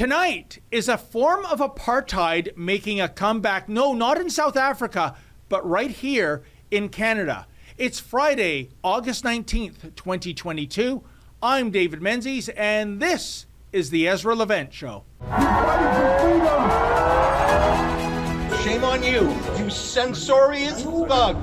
Tonight is a form of apartheid making a comeback. No, not in South Africa, but right here in Canada. It's Friday, August 19th, 2022. I'm David Menzies, and this is the Ezra Levant Show. Shame on you, you censorious bug.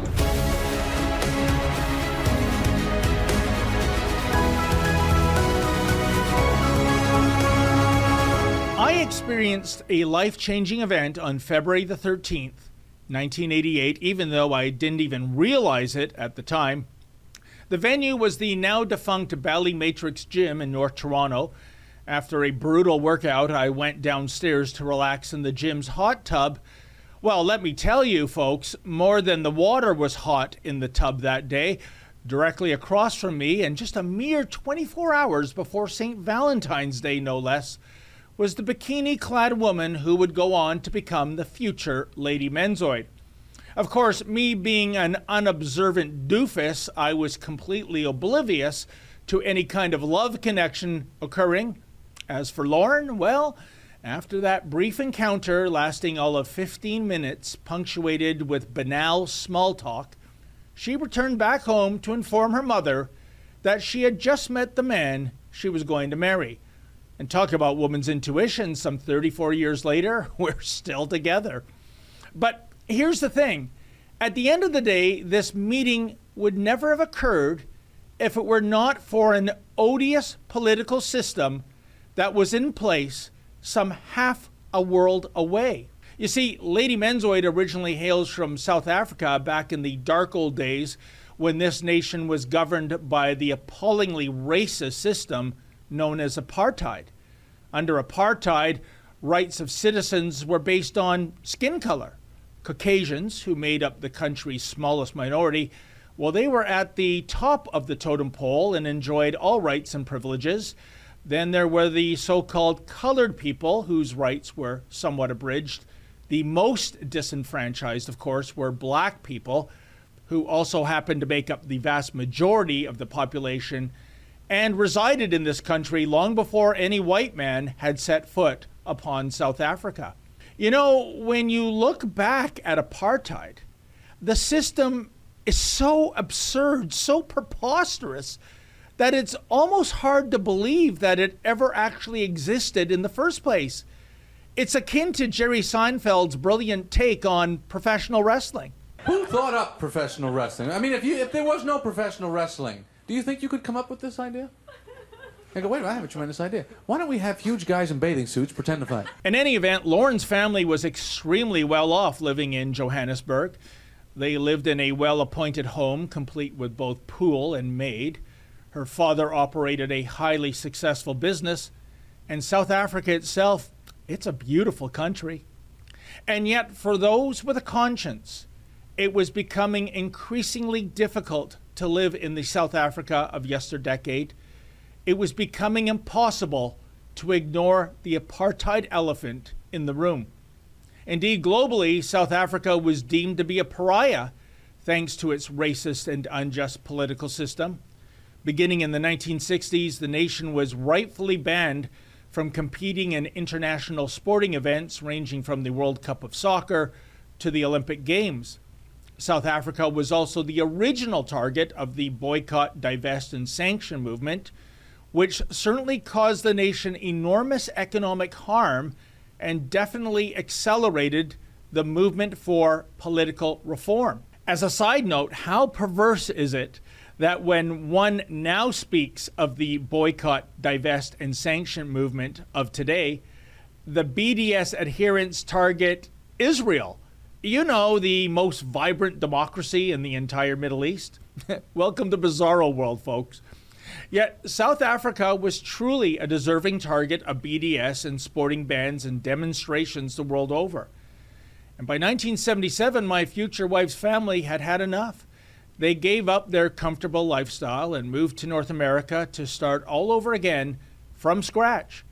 I experienced a life changing event on February the 13th, 1988, even though I didn't even realize it at the time. The venue was the now defunct Bally Matrix Gym in North Toronto. After a brutal workout, I went downstairs to relax in the gym's hot tub. Well, let me tell you, folks, more than the water was hot in the tub that day. Directly across from me, and just a mere 24 hours before St. Valentine's Day, no less, was the bikini clad woman who would go on to become the future Lady Menzoid. Of course, me being an unobservant doofus, I was completely oblivious to any kind of love connection occurring. As for Lauren, well, after that brief encounter lasting all of 15 minutes, punctuated with banal small talk, she returned back home to inform her mother that she had just met the man she was going to marry. And talk about woman's intuition, some 34 years later, we're still together. But here's the thing at the end of the day, this meeting would never have occurred if it were not for an odious political system that was in place some half a world away. You see, Lady Menzoid originally hails from South Africa back in the dark old days when this nation was governed by the appallingly racist system known as apartheid. Under apartheid, rights of citizens were based on skin color. Caucasians, who made up the country's smallest minority, well, they were at the top of the totem pole and enjoyed all rights and privileges. Then there were the so called colored people, whose rights were somewhat abridged. The most disenfranchised, of course, were black people, who also happened to make up the vast majority of the population and resided in this country long before any white man had set foot upon South Africa. You know, when you look back at apartheid, the system is so absurd, so preposterous, that it's almost hard to believe that it ever actually existed in the first place. It's akin to Jerry Seinfeld's brilliant take on professional wrestling. Who thought up professional wrestling? I mean, if you if there was no professional wrestling, do you think you could come up with this idea? I go, wait I have a tremendous idea. Why don't we have huge guys in bathing suits pretend to fight? In any event, Lauren's family was extremely well off living in Johannesburg. They lived in a well appointed home, complete with both pool and maid. Her father operated a highly successful business, and South Africa itself, it's a beautiful country. And yet, for those with a conscience, it was becoming increasingly difficult to live in the South Africa of yesterdecade, it was becoming impossible to ignore the apartheid elephant in the room. Indeed, globally, South Africa was deemed to be a pariah thanks to its racist and unjust political system. Beginning in the 1960s, the nation was rightfully banned from competing in international sporting events ranging from the World Cup of Soccer to the Olympic Games. South Africa was also the original target of the boycott, divest, and sanction movement, which certainly caused the nation enormous economic harm and definitely accelerated the movement for political reform. As a side note, how perverse is it that when one now speaks of the boycott, divest, and sanction movement of today, the BDS adherents target Israel? You know, the most vibrant democracy in the entire Middle East. Welcome to Bizarro World, folks. Yet, South Africa was truly a deserving target of BDS and sporting bans and demonstrations the world over. And by 1977, my future wife's family had had enough. They gave up their comfortable lifestyle and moved to North America to start all over again from scratch.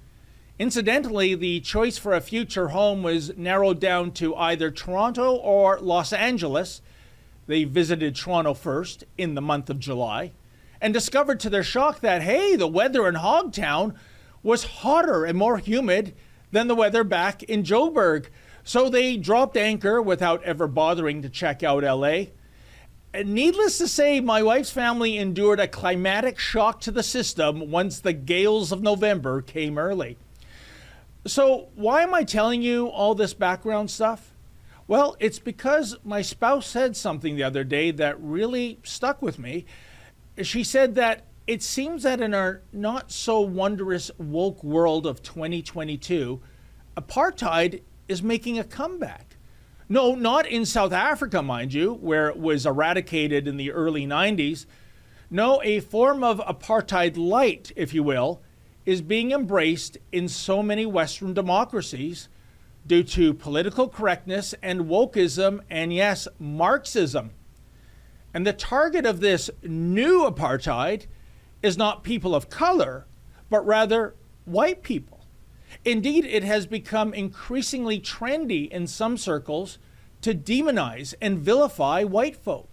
Incidentally, the choice for a future home was narrowed down to either Toronto or Los Angeles. They visited Toronto first in the month of July and discovered to their shock that, hey, the weather in Hogtown was hotter and more humid than the weather back in Joburg. So they dropped anchor without ever bothering to check out LA. And needless to say, my wife's family endured a climatic shock to the system once the gales of November came early. So, why am I telling you all this background stuff? Well, it's because my spouse said something the other day that really stuck with me. She said that it seems that in our not so wondrous woke world of 2022, apartheid is making a comeback. No, not in South Africa, mind you, where it was eradicated in the early 90s. No, a form of apartheid light, if you will, is being embraced in so many Western democracies due to political correctness and wokeism, and yes, Marxism. And the target of this new apartheid is not people of color, but rather white people. Indeed, it has become increasingly trendy in some circles to demonize and vilify white folk.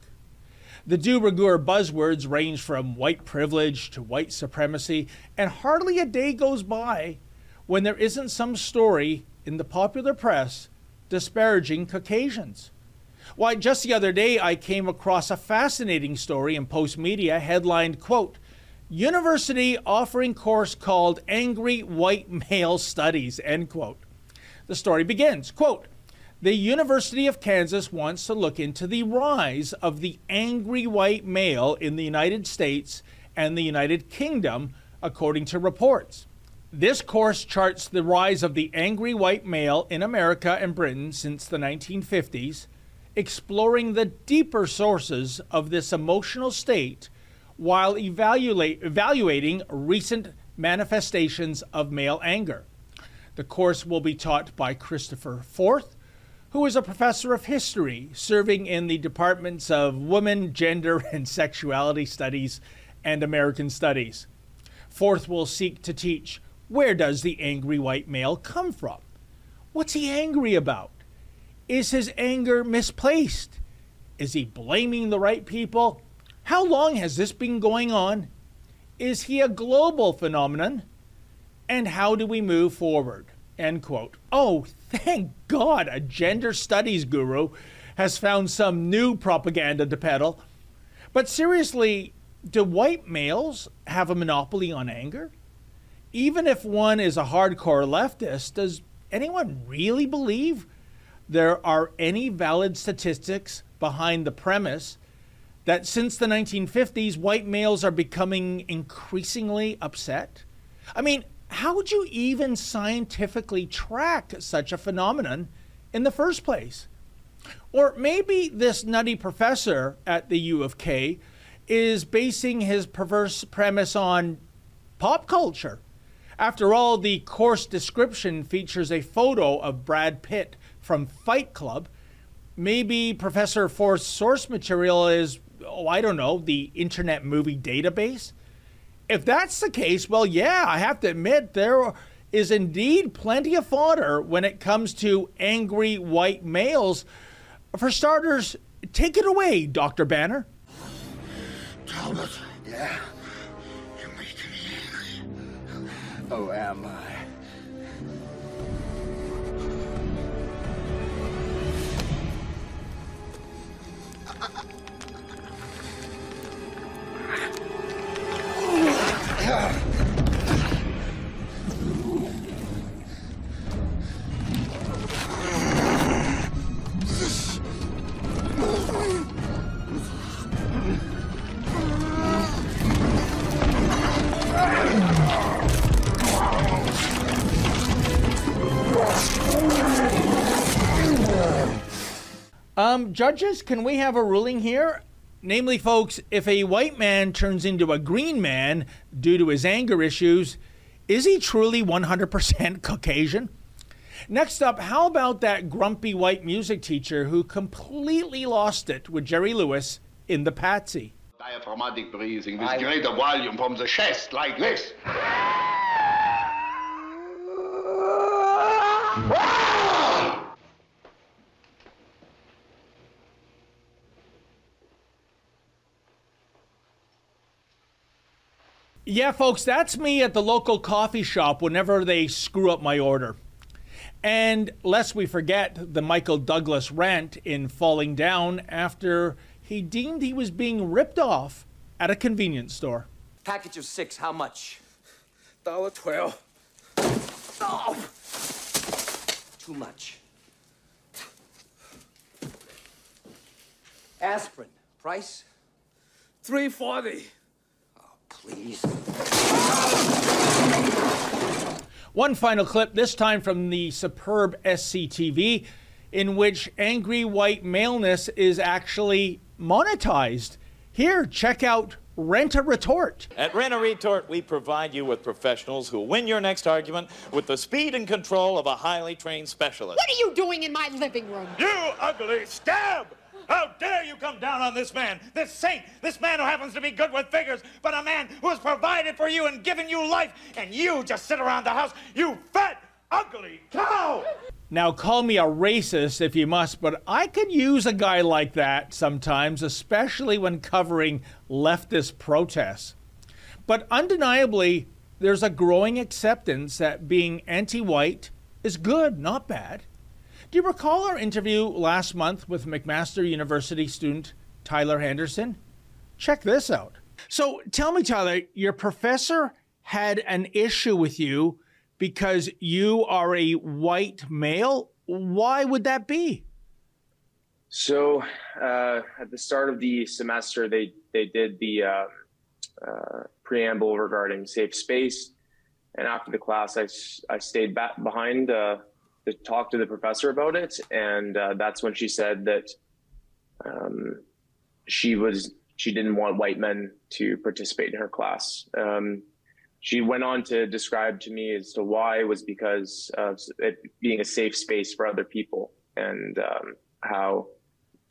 The de rigueur buzzwords range from white privilege to white supremacy, and hardly a day goes by when there isn't some story in the popular press disparaging Caucasians. Why, just the other day I came across a fascinating story in Postmedia headlined, quote, University offering course called Angry White Male Studies, end quote. The story begins, quote, the University of Kansas wants to look into the rise of the angry white male in the United States and the United Kingdom, according to reports. This course charts the rise of the angry white male in America and Britain since the 1950s, exploring the deeper sources of this emotional state while evaluating recent manifestations of male anger. The course will be taught by Christopher Forth, who is a professor of history serving in the departments of women, gender, and sexuality studies and American studies. Forth will seek to teach where does the angry white male come from? What's he angry about? Is his anger misplaced? Is he blaming the right people? How long has this been going on? Is he a global phenomenon? And how do we move forward? End quote. Oh, thank God a gender studies guru has found some new propaganda to peddle. But seriously, do white males have a monopoly on anger? Even if one is a hardcore leftist, does anyone really believe there are any valid statistics behind the premise that since the 1950s, white males are becoming increasingly upset? I mean, how would you even scientifically track such a phenomenon in the first place? Or maybe this nutty professor at the U of K is basing his perverse premise on pop culture. After all, the course description features a photo of Brad Pitt from Fight Club. Maybe Professor Forth's source material is, oh, I don't know, the Internet Movie Database? If that's the case, well, yeah, I have to admit there is indeed plenty of fodder when it comes to angry white males. For starters, take it away, Dr. Banner. Talbot. Yeah? You're making me angry. Oh, am I? Judges, can we have a ruling here? Namely, folks, if a white man turns into a green man due to his anger issues, is he truly 100% Caucasian? Next up, how about that grumpy white music teacher who completely lost it with Jerry Lewis in The Patsy? Diaphragmatic breathing with greater volume from the chest, like this. Yeah, folks, that's me at the local coffee shop whenever they screw up my order. And lest we forget the Michael Douglas rant in Falling Down after he deemed he was being ripped off at a convenience store. Package of six, how much? Dollar twelve. Oh! Too much. Aspirin, price? Three forty. Please. One final clip, this time from the superb SCTV, in which angry white maleness is actually monetized. Here, check out Rent a Retort. At Rent a Retort, we provide you with professionals who win your next argument with the speed and control of a highly trained specialist. What are you doing in my living room? You ugly stab! How dare you come down on this man, this saint, this man who happens to be good with figures, but a man who has provided for you and given you life, and you just sit around the house, you fat, ugly cow! Now, call me a racist if you must, but I could use a guy like that sometimes, especially when covering leftist protests. But undeniably, there's a growing acceptance that being anti white is good, not bad. Do you recall our interview last month with McMaster University student Tyler Henderson? Check this out. So tell me, Tyler, your professor had an issue with you because you are a white male. Why would that be? So uh, at the start of the semester, they they did the uh, uh, preamble regarding safe space, and after the class, I, I stayed back behind uh, to talk to the professor about it, and uh, that's when she said that um, she was she didn't want white men to participate in her class. Um, she went on to describe to me as to why was because of it being a safe space for other people, and um, how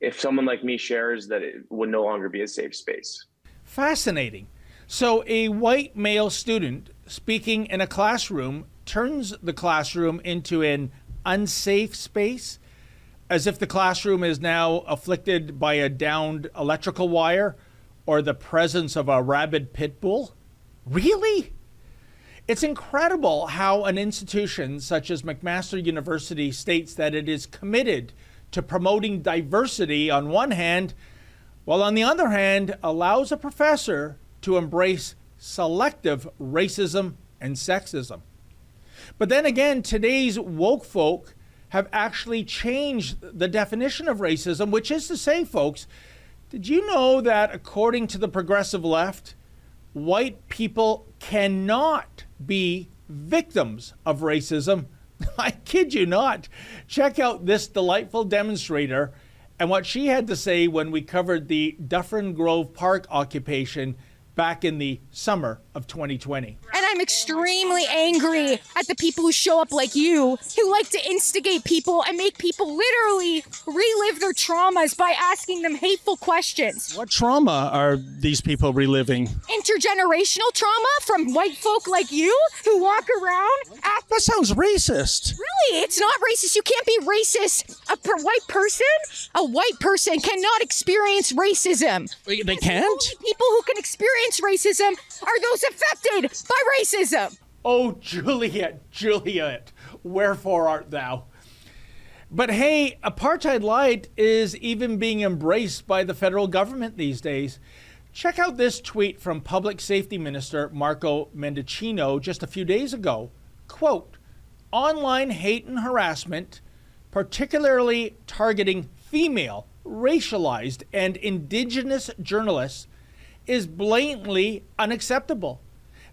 if someone like me shares that it would no longer be a safe space. Fascinating. So, a white male student speaking in a classroom turns the classroom into an unsafe space, as if the classroom is now afflicted by a downed electrical wire or the presence of a rabid pit bull? Really? It's incredible how an institution such as McMaster University states that it is committed to promoting diversity on one hand, while on the other hand allows a professor to embrace selective racism and sexism. But then again, today's woke folk have actually changed the definition of racism, which is to say, folks, did you know that according to the progressive left, white people cannot be victims of racism? I kid you not. Check out this delightful demonstrator and what she had to say when we covered the Dufferin Grove Park occupation back in the summer of 2020. And I'm extremely angry at the people who show up like you, who like to instigate people and make people literally relive their traumas by asking them hateful questions. What trauma are these people reliving? Intergenerational trauma from white folk like you who walk around. At- that sounds racist. Really? It's not racist. You can't be racist. A per- white person, a white person cannot experience racism. They can't? The people who can experience racism are those affected by racism. Oh, Juliet, Juliet, wherefore art thou? But hey, apartheid light is even being embraced by the federal government these days. Check out this tweet from Public Safety Minister Marco Mendicino just a few days ago. Quote, online hate and harassment, particularly targeting female, racialized, and indigenous journalists, is blatantly unacceptable.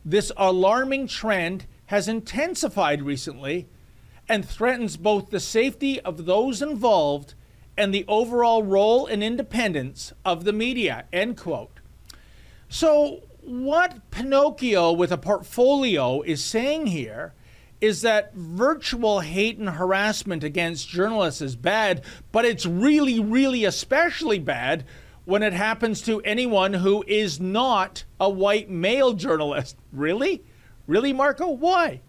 This alarming trend has intensified recently and threatens both the safety of those involved and the overall role and independence of the media. End quote. So, what Pinocchio with a portfolio is saying here is that virtual hate and harassment against journalists is bad, but it's really, really especially bad when it happens to anyone who is not a white male journalist. Really? Really, Marco? Why?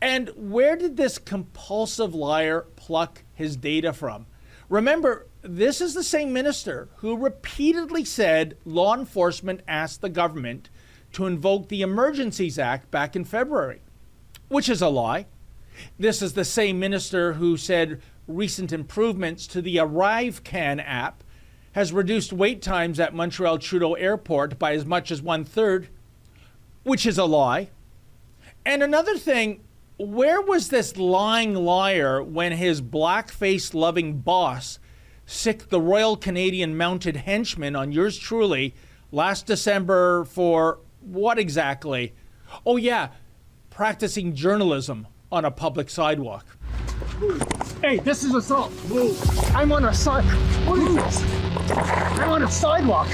And where did this compulsive liar pluck his data from? Remember, this is the same minister who repeatedly said law enforcement asked the government to invoke the Emergencies Act back in February, which is a lie. This is the same minister who said recent improvements to the ArriveCan app has reduced wait times at Montreal Trudeau Airport by as much as one third, which is a lie. And another thing, where was this lying liar when his blackface loving boss sicked the Royal Canadian Mounted Henchman on yours truly last December for what exactly? Oh, yeah, practicing journalism on a public sidewalk. Hey, this is assault. Move. I'm on a side. What is this? I'm on a sidewalk.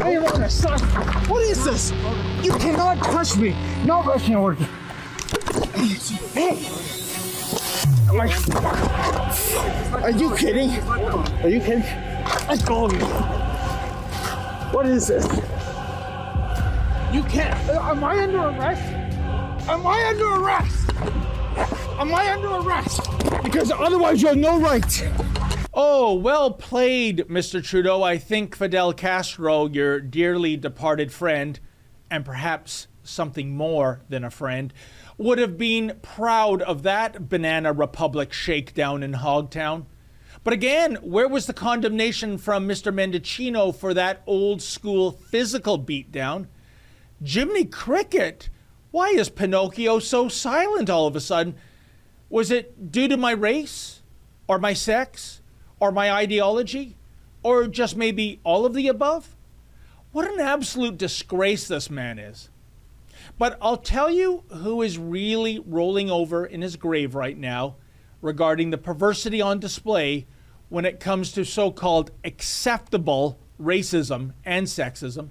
I am on a sidewalk. What is this? You cannot touch me. No rushing order. Hey. Am I- Are you kidding? Are you kidding? Go of me. What is this? You can't. Am I under arrest? Am I under arrest? Am I under arrest? Because otherwise you have no right. Oh, well played, Mr. Trudeau. I think Fidel Castro, your dearly departed friend, and perhaps something more than a friend, would have been proud of that Banana Republic shakedown in Hogtown. But again, where was the condemnation from Mr. Mendicino for that old school physical beatdown? Jiminy Cricket, why is Pinocchio so silent all of a sudden? Was it due to my race? Or my sex? Or my ideology? Or just maybe all of the above? What an absolute disgrace this man is. But I'll tell you who is really rolling over in his grave right now regarding the perversity on display when it comes to so called acceptable racism and sexism.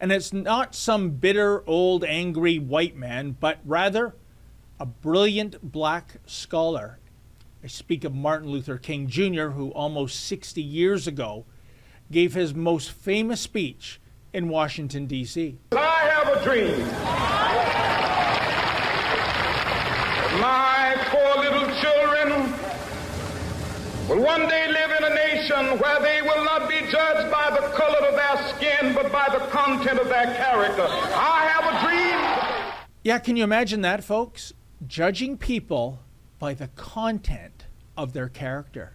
And it's not some bitter, old, angry white man, but rather a brilliant black scholar. I speak of Martin Luther King Jr., who almost 60 years ago gave his most famous speech in Washington, D.C. I have a dream. My four little children will one day live in a nation where they will not be judged by the color of their skin, but by the content of their character. I have a dream. Yeah, can you imagine that, folks? Judging people by the content of their character.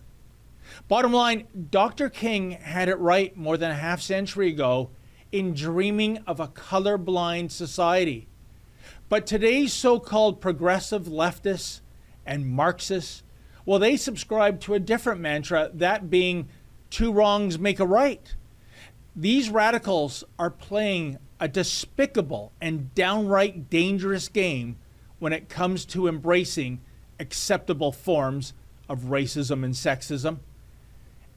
Bottom line, Dr. King had it right more than a half century ago in dreaming of a colorblind society. But today's so called progressive leftists and Marxists, well, they subscribe to a different mantra, that being two wrongs make a right. These radicals are playing a despicable and downright dangerous game when it comes to embracing acceptable forms of racism and sexism,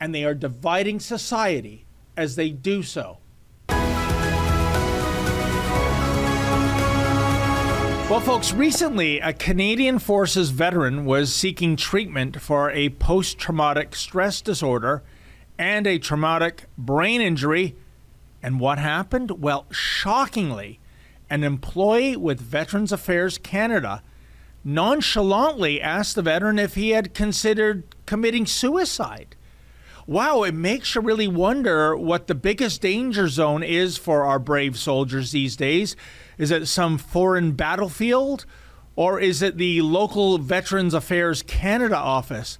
and they are dividing society as they do so. Well, folks, recently a Canadian Forces veteran was seeking treatment for a post traumatic stress disorder and a traumatic brain injury. And what happened? Well, shockingly, an employee with Veterans Affairs Canada nonchalantly asked the veteran if he had considered committing suicide. Wow, it makes you really wonder what the biggest danger zone is for our brave soldiers these days. Is it some foreign battlefield? Or is it the local Veterans Affairs Canada office?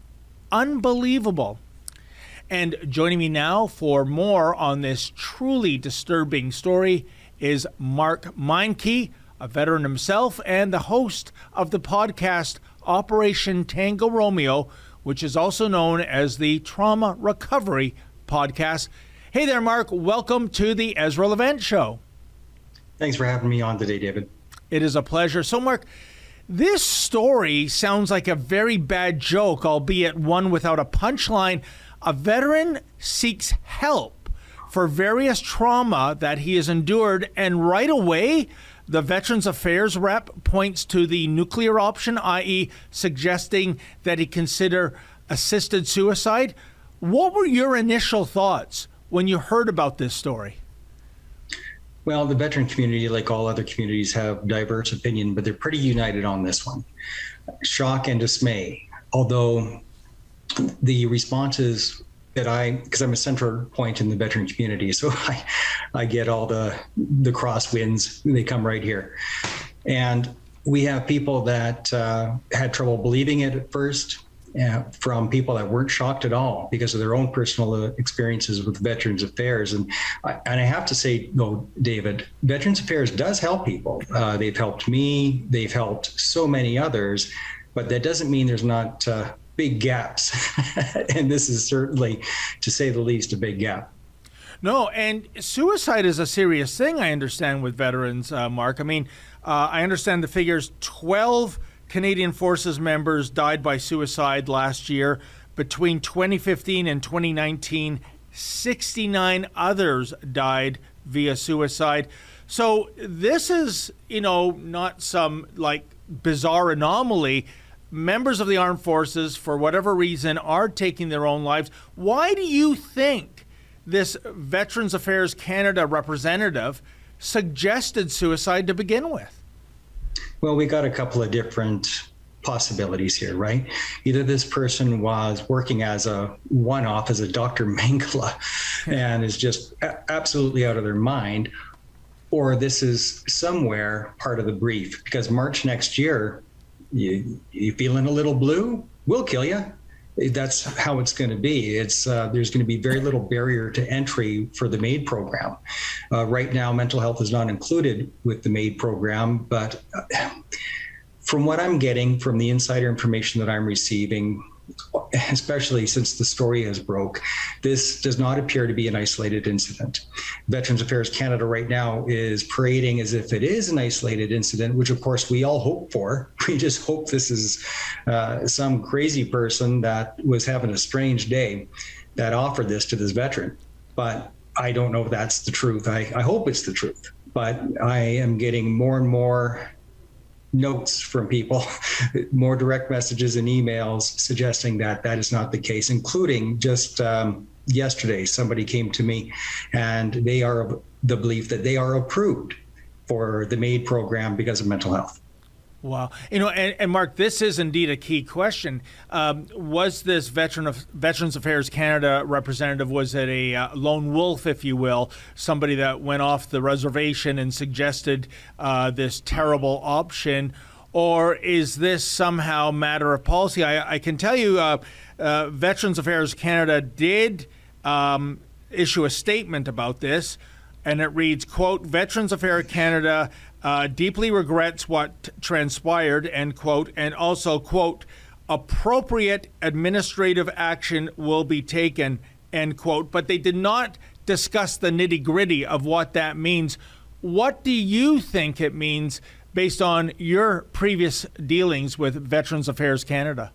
Unbelievable. And joining me now for more on this truly disturbing story is Mark Meincke, a veteran himself and the host of the podcast Operation Tango Romeo, which is also known as the Trauma Recovery Podcast. Hey there, Mark. Welcome to the Ezra Levant Show. Thanks for having me on today, David. It is a pleasure. So, Mark, this story sounds like a very bad joke, albeit one without a punchline. A veteran seeks help for various trauma that he has endured, and right away, the Veterans Affairs rep points to the nuclear option, i.e., suggesting that he consider assisted suicide. What were your initial thoughts when you heard about this story? Well, the veteran community, like all other communities, have diverse opinion, but they're pretty united on this one. Shock and dismay. Although the responses that I, because I'm a center point in the veteran community, so I, I get all the the crosswinds. They come right here. And we have people that uh, had trouble believing it at first. Uh, from people that weren't shocked at all because of their own personal uh, experiences with Veterans Affairs, and I, and I have to say, no, David, Veterans Affairs does help people. Uh, they've helped me. They've helped so many others, but that doesn't mean there's not uh, big gaps. and this is certainly, to say the least, a big gap. No, and suicide is a serious thing. I understand with veterans, uh, Mark. I mean, uh, I understand the figures: twelve Canadian Forces members died by suicide last year. Between 2015 and 2019, 69 others died via suicide. So this is, you know, not some like bizarre anomaly. Members of the armed forces, for whatever reason, are taking their own lives. Why do you think this Veterans Affairs Canada representative suggested suicide to begin with? Well, we got a couple of different possibilities here, right? Either this person was working as a one off, as a Dr. Mengele, and is just a- absolutely out of their mind, or this is somewhere part of the brief because March next year, you, you feeling a little blue? We'll kill you. That's how it's going to be. It's uh, there's going to be very little barrier to entry for the MAID program. Uh, right now, mental health is not included with the MAID program, but uh, from what I'm getting from the insider information that I'm receiving, especially since the story has broke, this does not appear to be an isolated incident. Veterans Affairs Canada right now is parading as if it is an isolated incident, which of course we all hope for. We just hope this is uh, some crazy person that was having a strange day that offered this to this veteran. But I don't know if that's the truth. I, I hope it's the truth. But I am getting more and more notes from people, more direct messages and emails suggesting that that is not the case, including just um, yesterday, somebody came to me and they are of the belief that they are approved for the MAID program because of mental health. Wow. You know, and, and, Mark, this is indeed a key question. Um, was this veteran of Veterans Affairs Canada representative, was it a uh, lone wolf, if you will, somebody that went off the reservation and suggested uh, this terrible option? Or is this somehow matter of policy? I, I can tell you, uh, uh Veterans Affairs Canada did um, issue a statement about this, and it reads, quote, Veterans Affairs Canada uh, deeply regrets what transpired, end quote, and also, quote, appropriate administrative action will be taken, end quote. But they did not discuss the nitty gritty of what that means. What do you think it means based on your previous dealings with Veterans Affairs Canada?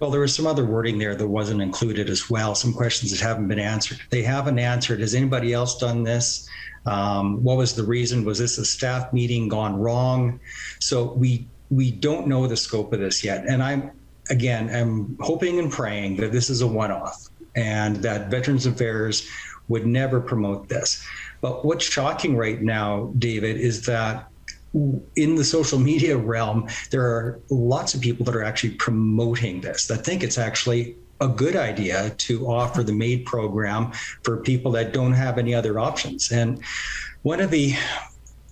Well, there was some other wording there that wasn't included as well, some questions that haven't been answered. They haven't answered. Has anybody else done this? Um, what was the reason? Was this a staff meeting gone wrong? So we we don't know the scope of this yet. And I'm again, I'm hoping and praying that this is a one-off and that Veterans Affairs would never promote this. But what's shocking right now, David, is that in the social media realm, there are lots of people that are actually promoting this, that think it's actually a good idea to offer the MAID program for people that don't have any other options. And one of the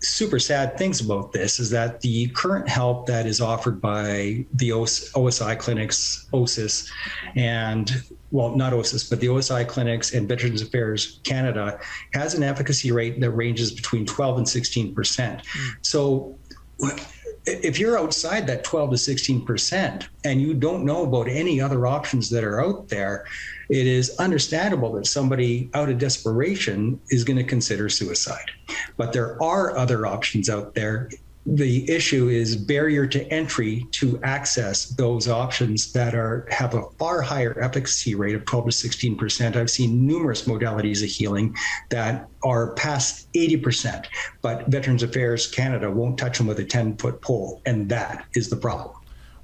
super sad things about this is that the current help that is offered by the OSI clinics, OSIS, and well, not OSIS, but the OSI clinics and Veterans Affairs Canada has an efficacy rate that ranges between 12 and 16 percent. Mm. So if you're outside that 12 to 16 percent and you don't know about any other options that are out there it is understandable that somebody out of desperation is going to consider suicide but there are other options out there the issue is barrier to entry to access those options that are have a far higher efficacy rate of 12 to 16 percent. I've seen numerous modalities of healing that are past 80 percent, but Veterans Affairs Canada won't touch them with a 10 foot pole, and that is the problem.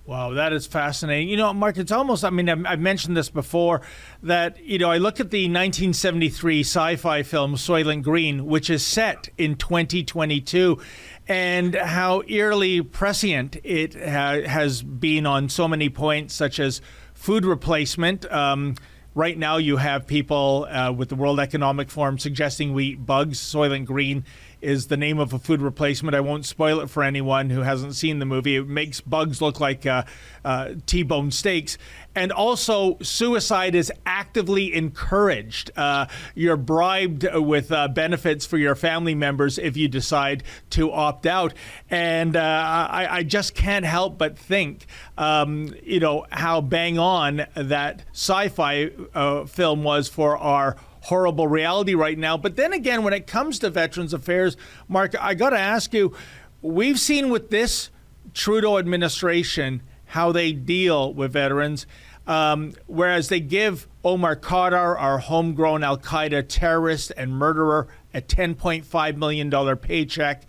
Wow, that is fascinating. You know, Mark, it's almost, I mean, I've mentioned this before that, you know, I look at the 1973 sci fi film Soylent Green, which is set in 2022, and how eerily prescient it ha- has been on so many points, such as food replacement. Um, right now, you have people uh, with the World Economic Forum suggesting we eat bugs. Soylent Green is the name of a food replacement. I won't spoil it for anyone who hasn't seen the movie. It makes bugs look like uh, uh, T-bone steaks. And also, suicide is actively encouraged. Uh, you're bribed with uh, benefits for your family members if you decide to opt out. And uh, I, I, just can't help but think, um, you know, how bang on that sci-fi uh, film was for our horrible reality right now. But then again, when it comes to Veterans Affairs, Mark, I got to ask you, we've seen with this Trudeau administration how they deal with veterans. Um, whereas they give Omar Khadr, our homegrown Al Qaeda terrorist and murderer, a $10.5 million paycheck.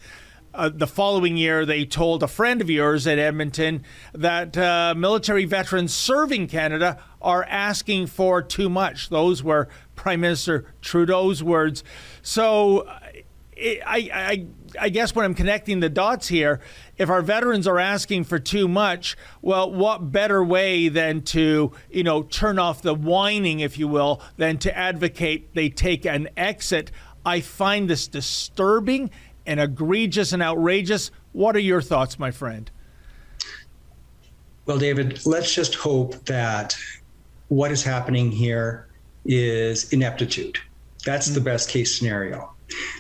Uh, the following year, they told a friend of yours at Edmonton that uh, military veterans serving Canada are asking for too much. Those were Prime Minister Trudeau's words. So I, I, I guess when I'm connecting the dots here, if our veterans are asking for too much, well, what better way than to, you know, turn off the whining, if you will, than to advocate they take an exit? I find this disturbing and egregious and outrageous. What are your thoughts, my friend? Well, David, let's just hope that what is happening here is ineptitude. That's mm-hmm. the best case scenario.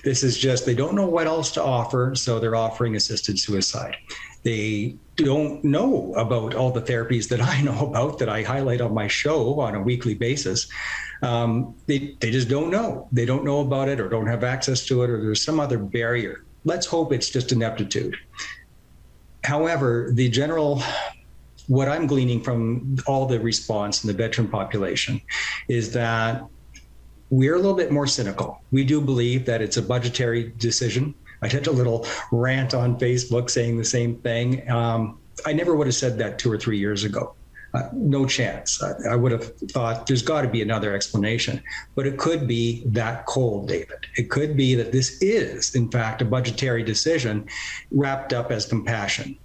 This is just they don't know what else to offer, so they're offering assisted suicide. They don't know about all the therapies that I know about that I highlight on my show on a weekly basis. Um, they, they just don't know. They don't know about it or don't have access to it or there's some other barrier. Let's hope it's just ineptitude. However, the general what I'm gleaning from all the response in the veteran population is that we're a little bit more cynical. We do believe that it's a budgetary decision. I did a little rant on Facebook saying the same thing. Um, I never would have said that two or three years ago. Uh, no chance. I, I, would have thought there's got to be another explanation. But it could be that cold, David. It could be that this is, in fact, a budgetary decision wrapped up as compassion.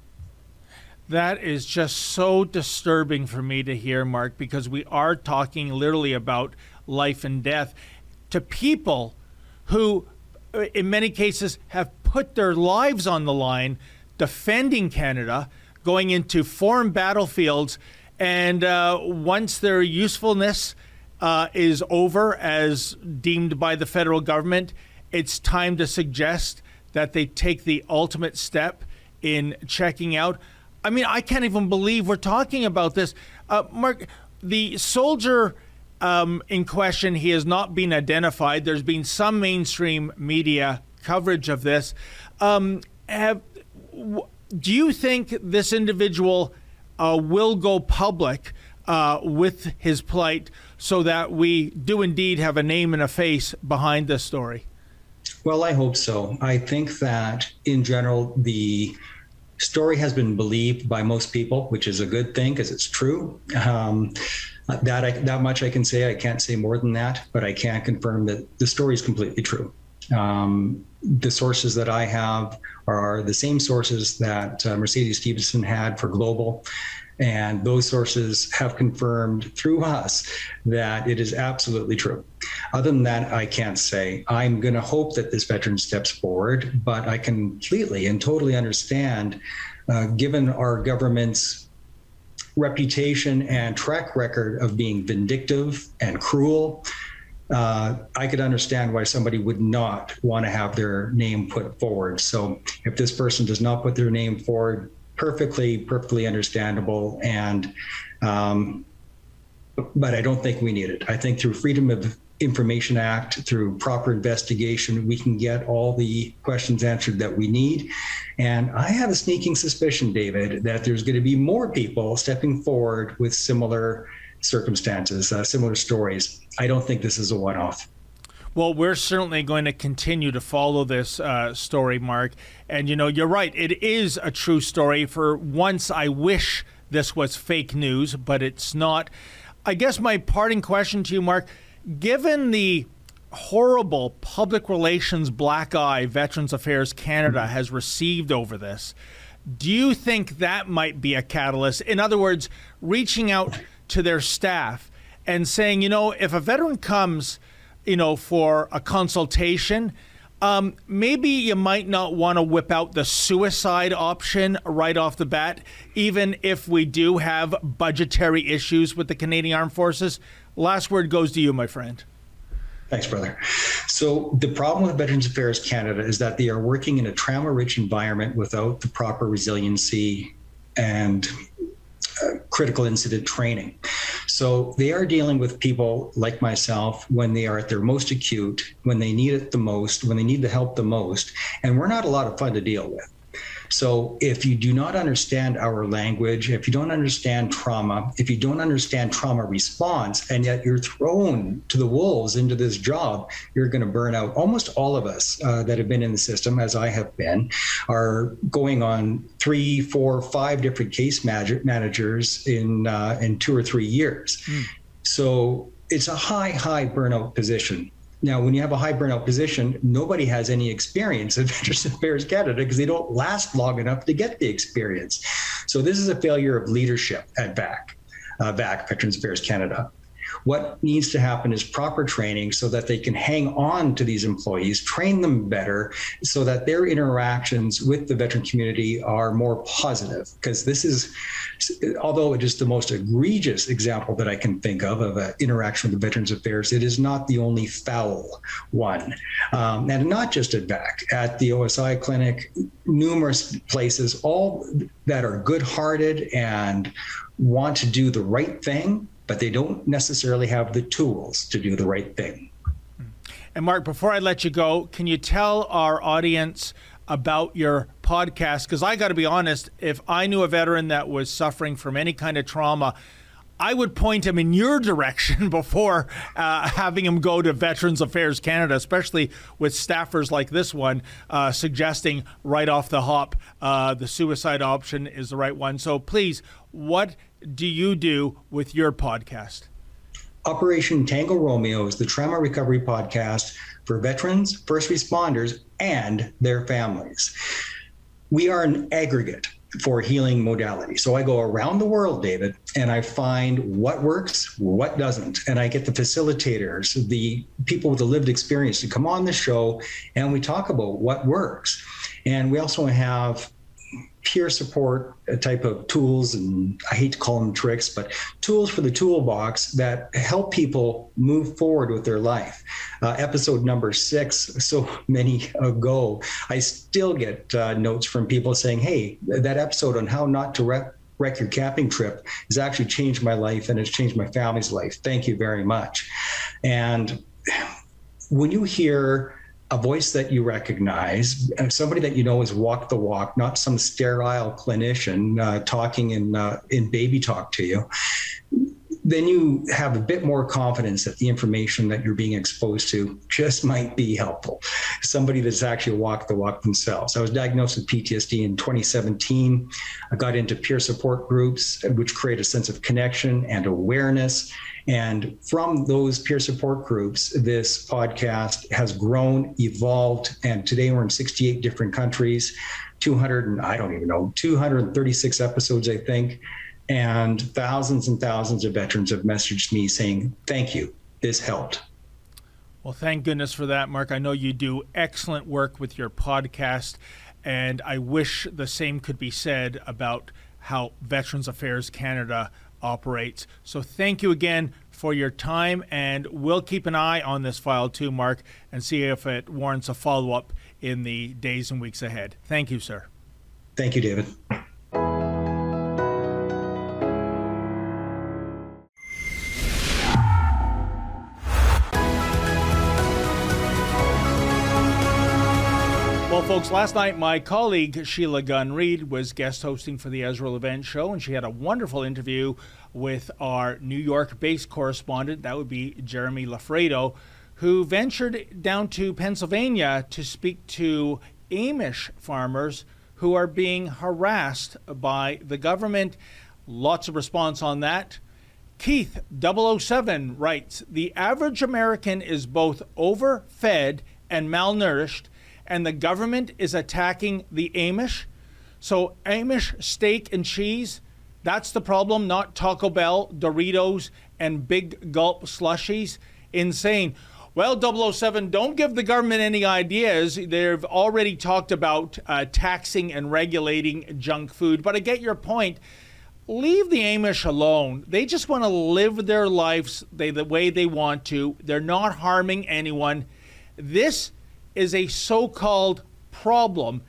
That is just so disturbing for me to hear, Mark, because we are talking literally about life and death to people who, in many cases, have put their lives on the line defending Canada, going into foreign battlefields, and uh, once their usefulness uh, is over, as deemed by the federal government, it's time to suggest that they take the ultimate step in checking out. I mean, I can't even believe we're talking about this. Uh, Mark, the soldier um, in question, he has not been identified. There's been some mainstream media coverage of this. Um, have, w- do you think this individual uh, will go public uh, with his plight so that we do indeed have a name and a face behind this story? Well, I hope so. I think that in general, the story has been believed by most people, which is a good thing because it's true. Um, that I, that much I can say. I can't say more than that, but I can confirm that the story is completely true. Um, the sources that I have are the same sources that uh, Mercedes Stephenson had for Global. And those sources have confirmed through us that it is absolutely true. Other than that, I can't say. I'm going to hope that this veteran steps forward, but I completely and totally understand, uh, given our government's reputation and track record of being vindictive and cruel, uh, I could understand why somebody would not want to have their name put forward. So if this person does not put their name forward, perfectly, perfectly understandable. And, um, but I don't think we need it. I think through Freedom of Information Act, through proper investigation, we can get all the questions answered that we need. And I have a sneaking suspicion, David, that there's going to be more people stepping forward with similar circumstances, uh, similar stories. I don't think this is a one off. Well, we're certainly going to continue to follow this uh, story, Mark. And, you know, you're right. It is a true story. For once, I wish this was fake news, but it's not. I guess my parting question to you, Mark, given the horrible public relations black eye Veterans Affairs Canada has received over this, do you think that might be a catalyst? In other words, reaching out to their staff and saying, you know, if a veteran comes you know, for a consultation, Um, maybe you might not want to whip out the suicide option right off the bat, even if we do have budgetary issues with the Canadian Armed Forces. Last word goes to you, my friend. Thanks, brother. So, the problem with Veterans Affairs Canada is that they are working in a trauma rich environment without the proper resiliency and uh, critical incident training. So they are dealing with people like myself when they are at their most acute, when they need it the most, when they need the help the most. And we're not a lot of fun to deal with. So if you do not understand our language, if you don't understand trauma, if you don't understand trauma response, and yet you're thrown to the wolves into this job, you're going to burn out. Almost all of us uh, that have been in the system, as I have been, are going on three, four, five different case managers in uh, in two or three years. Mm. So it's a high, high burnout position. Now, when you have a high burnout position, nobody has any experience at Veterans Affairs Canada because they don't last long enough to get the experience. So this is a failure of leadership at VAC, uh, VAC Veterans Affairs Canada. What needs to happen is proper training so that they can hang on to these employees, train them better, so that their interactions with the veteran community are more positive. Because this is, although it is the most egregious example that I can think of of an interaction with the Veterans Affairs, it is not the only foul one. Um, and not just at VAC, at the OSI clinic, numerous places, all that are good hearted and want to do the right thing but they don't necessarily have the tools to do the right thing. And Mark, before I let you go, can you tell our audience about your podcast? Because I got to be honest, if I knew a veteran that was suffering from any kind of trauma, I would point him in your direction before uh, having him go to Veterans Affairs Canada, especially with staffers like this one uh, suggesting right off the hop uh, the suicide option is the right one. So please, what do you do with your podcast? Operation Tango Romeo is the trauma recovery podcast for veterans, first responders, and their families. We are an aggregate for healing modality. So I go around the world, David, and I find what works, what doesn't. And I get the facilitators, the people with the lived experience to come on the show and we talk about what works. And we also have peer support type of tools and I hate to call them tricks, but tools for the toolbox that help people move forward with their life. Uh, episode number six, so many ago, I still get uh, notes from people saying, "Hey, that episode on how not to wreck, wreck your camping trip has actually changed my life and it's changed my family's life. Thank you very much." And when you hear a voice that you recognize, somebody that you know has walked the walk, not some sterile clinician uh, talking in uh, in baby talk to you. Then you have a bit more confidence that the information that you're being exposed to just might be helpful. Somebody that's actually walked the walk themselves. I was diagnosed with PTSD in 2017. I got into peer support groups, which create a sense of connection and awareness and from those peer support groups, this podcast has grown, evolved, and today we're in 68 different countries, 200 and I don't even know, 236 episodes, I think. And thousands and thousands of veterans have messaged me saying, Thank you. This helped. Well, thank goodness for that, Mark. I know you do excellent work with your podcast, and I wish the same could be said about how Veterans Affairs Canada operates. So thank you again for your time, and we'll keep an eye on this file too, Mark, and see if it warrants a follow up in the days and weeks ahead. Thank you, sir. Thank you, David. Folks, last night my colleague Sheila Gunn Reid was guest hosting for the Ezra Levant Show, and she had a wonderful interview with our New York based correspondent, that would be Jeremy Loffredo, who ventured down to Pennsylvania to speak to Amish farmers who are being harassed by the government. Lots of response on that. Keith 007 writes The average American is both overfed and malnourished and the government is attacking the Amish. So, Amish steak and cheese, that's the problem, not Taco Bell, Doritos, and big gulp slushies. Insane. Well, 007, don't give the government any ideas. They've already talked about uh, taxing and regulating junk food, but I get your point. Leave the Amish alone. They just want to live their lives they, the way they want to. They're not harming anyone. This is a so called problem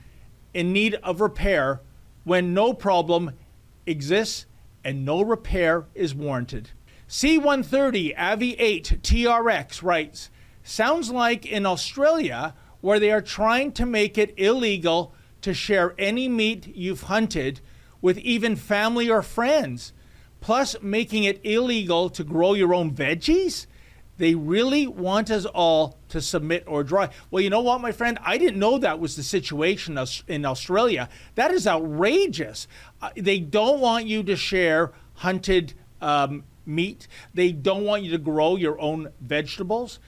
in need of repair when no problem exists and no repair is warranted. C130 Avi 8 TRX writes Sounds like in Australia, where they are trying to make it illegal to share any meat you've hunted with even family or friends, plus making it illegal to grow your own veggies? They really want us all to submit or dry. Well, you know what, my friend? I didn't know that was the situation in Australia. That is outrageous. Uh, they don't want you to share hunted um, meat, they don't want you to grow your own vegetables.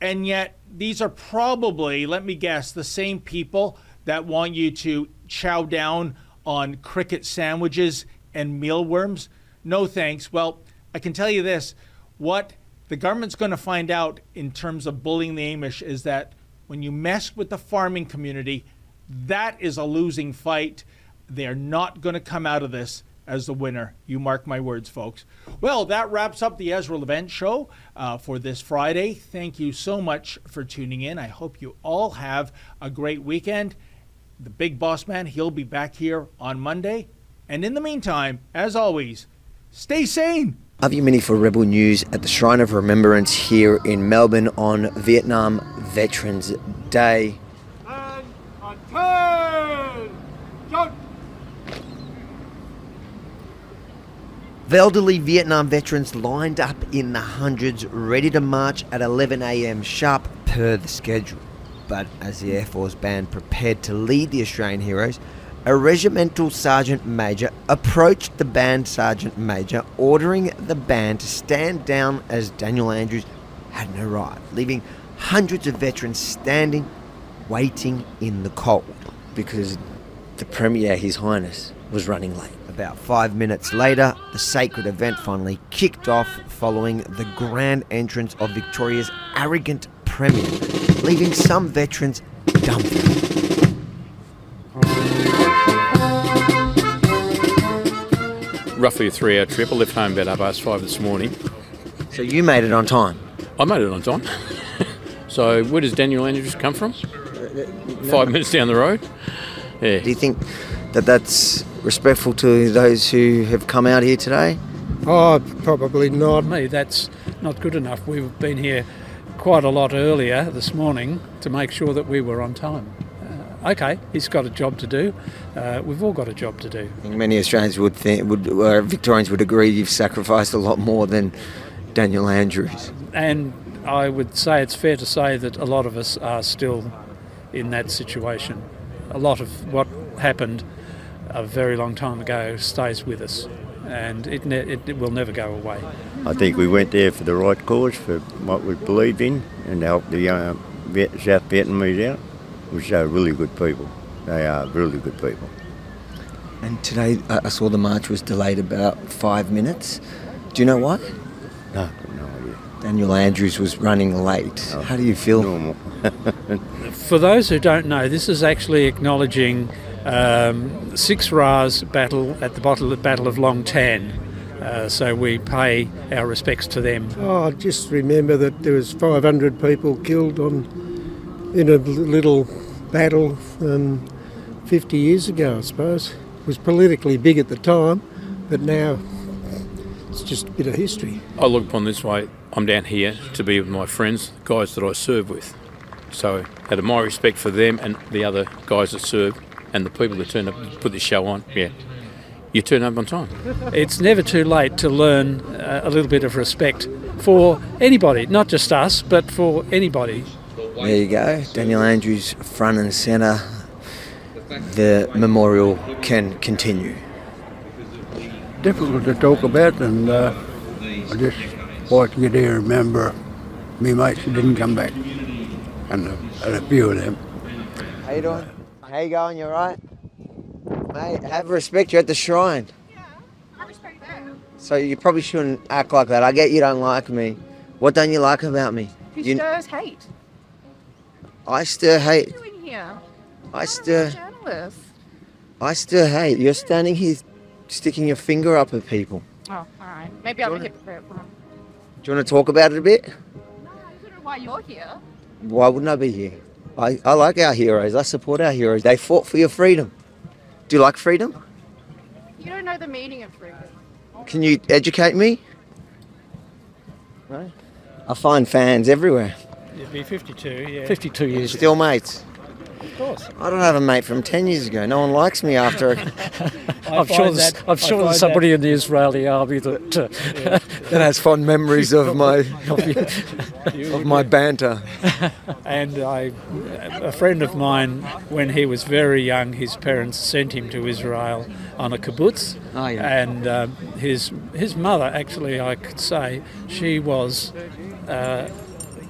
And yet, these are probably, let me guess, the same people that want you to chow down on cricket sandwiches and mealworms. No thanks. Well, I can tell you this what the government's going to find out in terms of bullying the Amish is that when you mess with the farming community, that is a losing fight. They're not going to come out of this as the winner. You mark my words, folks. Well, that wraps up the Ezra Levant show uh, for this Friday. Thank you so much for tuning in. I hope you all have a great weekend. The big boss man, he'll be back here on Monday. And in the meantime, as always, stay sane. Avi Yemini for Rebel News at the Shrine of Remembrance here in Melbourne on Vietnam Veterans Day. And on turn! Don't The elderly Vietnam veterans lined up in the hundreds, ready to march at 11am sharp per the schedule. But as the Air Force Band prepared to lead the Australian heroes, a regimental sergeant major approached the band sergeant major, ordering the band to stand down as Daniel Andrews hadn't arrived, leaving hundreds of veterans standing, waiting in the cold. Because the Premier, His Highness, was running late. About five minutes later, the sacred event finally kicked off following the grand entrance of Victoria's arrogant Premier, leaving some veterans dumbfounded. Roughly a three hour trip. I left home about half past five this morning. So you made it on time? I made it on time. so where does Daniel Andrews come from? Five minutes down the road. Yeah. Do you think that that's respectful to those who have come out here today? Oh, probably not. Me, that's not good enough. We've been here quite a lot earlier this morning to make sure that we were on time. Okay, he's got a job to do. Uh, we've all got a job to do. I think many Australians would think, would uh, Victorians would agree, you've sacrificed a lot more than Daniel Andrews. And I would say it's fair to say that a lot of us are still in that situation. A lot of what happened a very long time ago stays with us and it, ne- it, it, will never go away. I think we went there for the right cause, for what we believed in, and to help the uh, Viet- South Vietnamese out, which are really good people. They are really good people. And today uh, I saw the march was delayed about five minutes. Do you know why? No, no idea. Daniel Andrews was running late. Oh, How do you feel? Normal. For those who don't know, this is actually acknowledging um, Six RAR's battle at the battle, battle of Long Tan. Uh, so we pay our respects to them. Oh, just remember that there was 500 people killed on in a little battle um, 50 years ago, I suppose. It was politically big at the time, but now it's just a bit of history. I look upon this way. I'm down here to be with my friends, guys that I serve with. So, out of my respect for them and the other guys that serve, and the people that turn up and put this show on, yeah, you turn up on time. It's never too late to learn uh, a little bit of respect for anybody, not just us, but for anybody. There you go, Daniel Andrews front and centre. The memorial can continue. Difficult to talk about, and uh, I just like to here remember me mates who didn't come back, and a, and a few of them. How you doing? How you going? You alright? Mate, have respect. You're at the shrine. I respect that. So you probably shouldn't act like that. I get you don't like me. What don't you like about me? who You- stirs hate. I still hate. What are you doing here? I. Journalist. I stir hate. You're standing here sticking your finger up at people. Oh, all right. Maybe I'm a hypocrite. I Do you want to talk about it a bit? don't know why you're here. Why wouldn't I be here? I, I like our heroes. I support our heroes. They fought for your freedom. Do you like freedom? You don't know the meaning of freedom. Can you educate me? Right. I find fans everywhere. You'd be 52, yeah. 52 years. Still mates. Of course. I don't have a mate from 10 years ago. No one likes me after. I'm sure there's, I'm sure there's somebody in the Israeli army that uh, that has fond memories of my of my banter. and I, a friend of mine, when he was very young, his parents sent him to Israel on a kibbutz, Oh, yeah. and um, his his mother, actually, I could say, she was uh,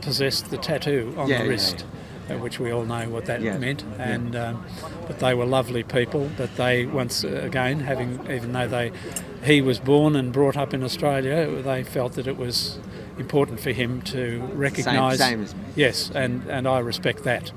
possessed the tattoo on Yeah, the yeah, wrist. uh, Which we all know what that Yeah, meant, yeah. and um, but they were lovely people. But they once uh, again, having even though they, he was born and brought up in Australia, they felt that it was important for him to recognise. same as me. Yes, and, and I respect that.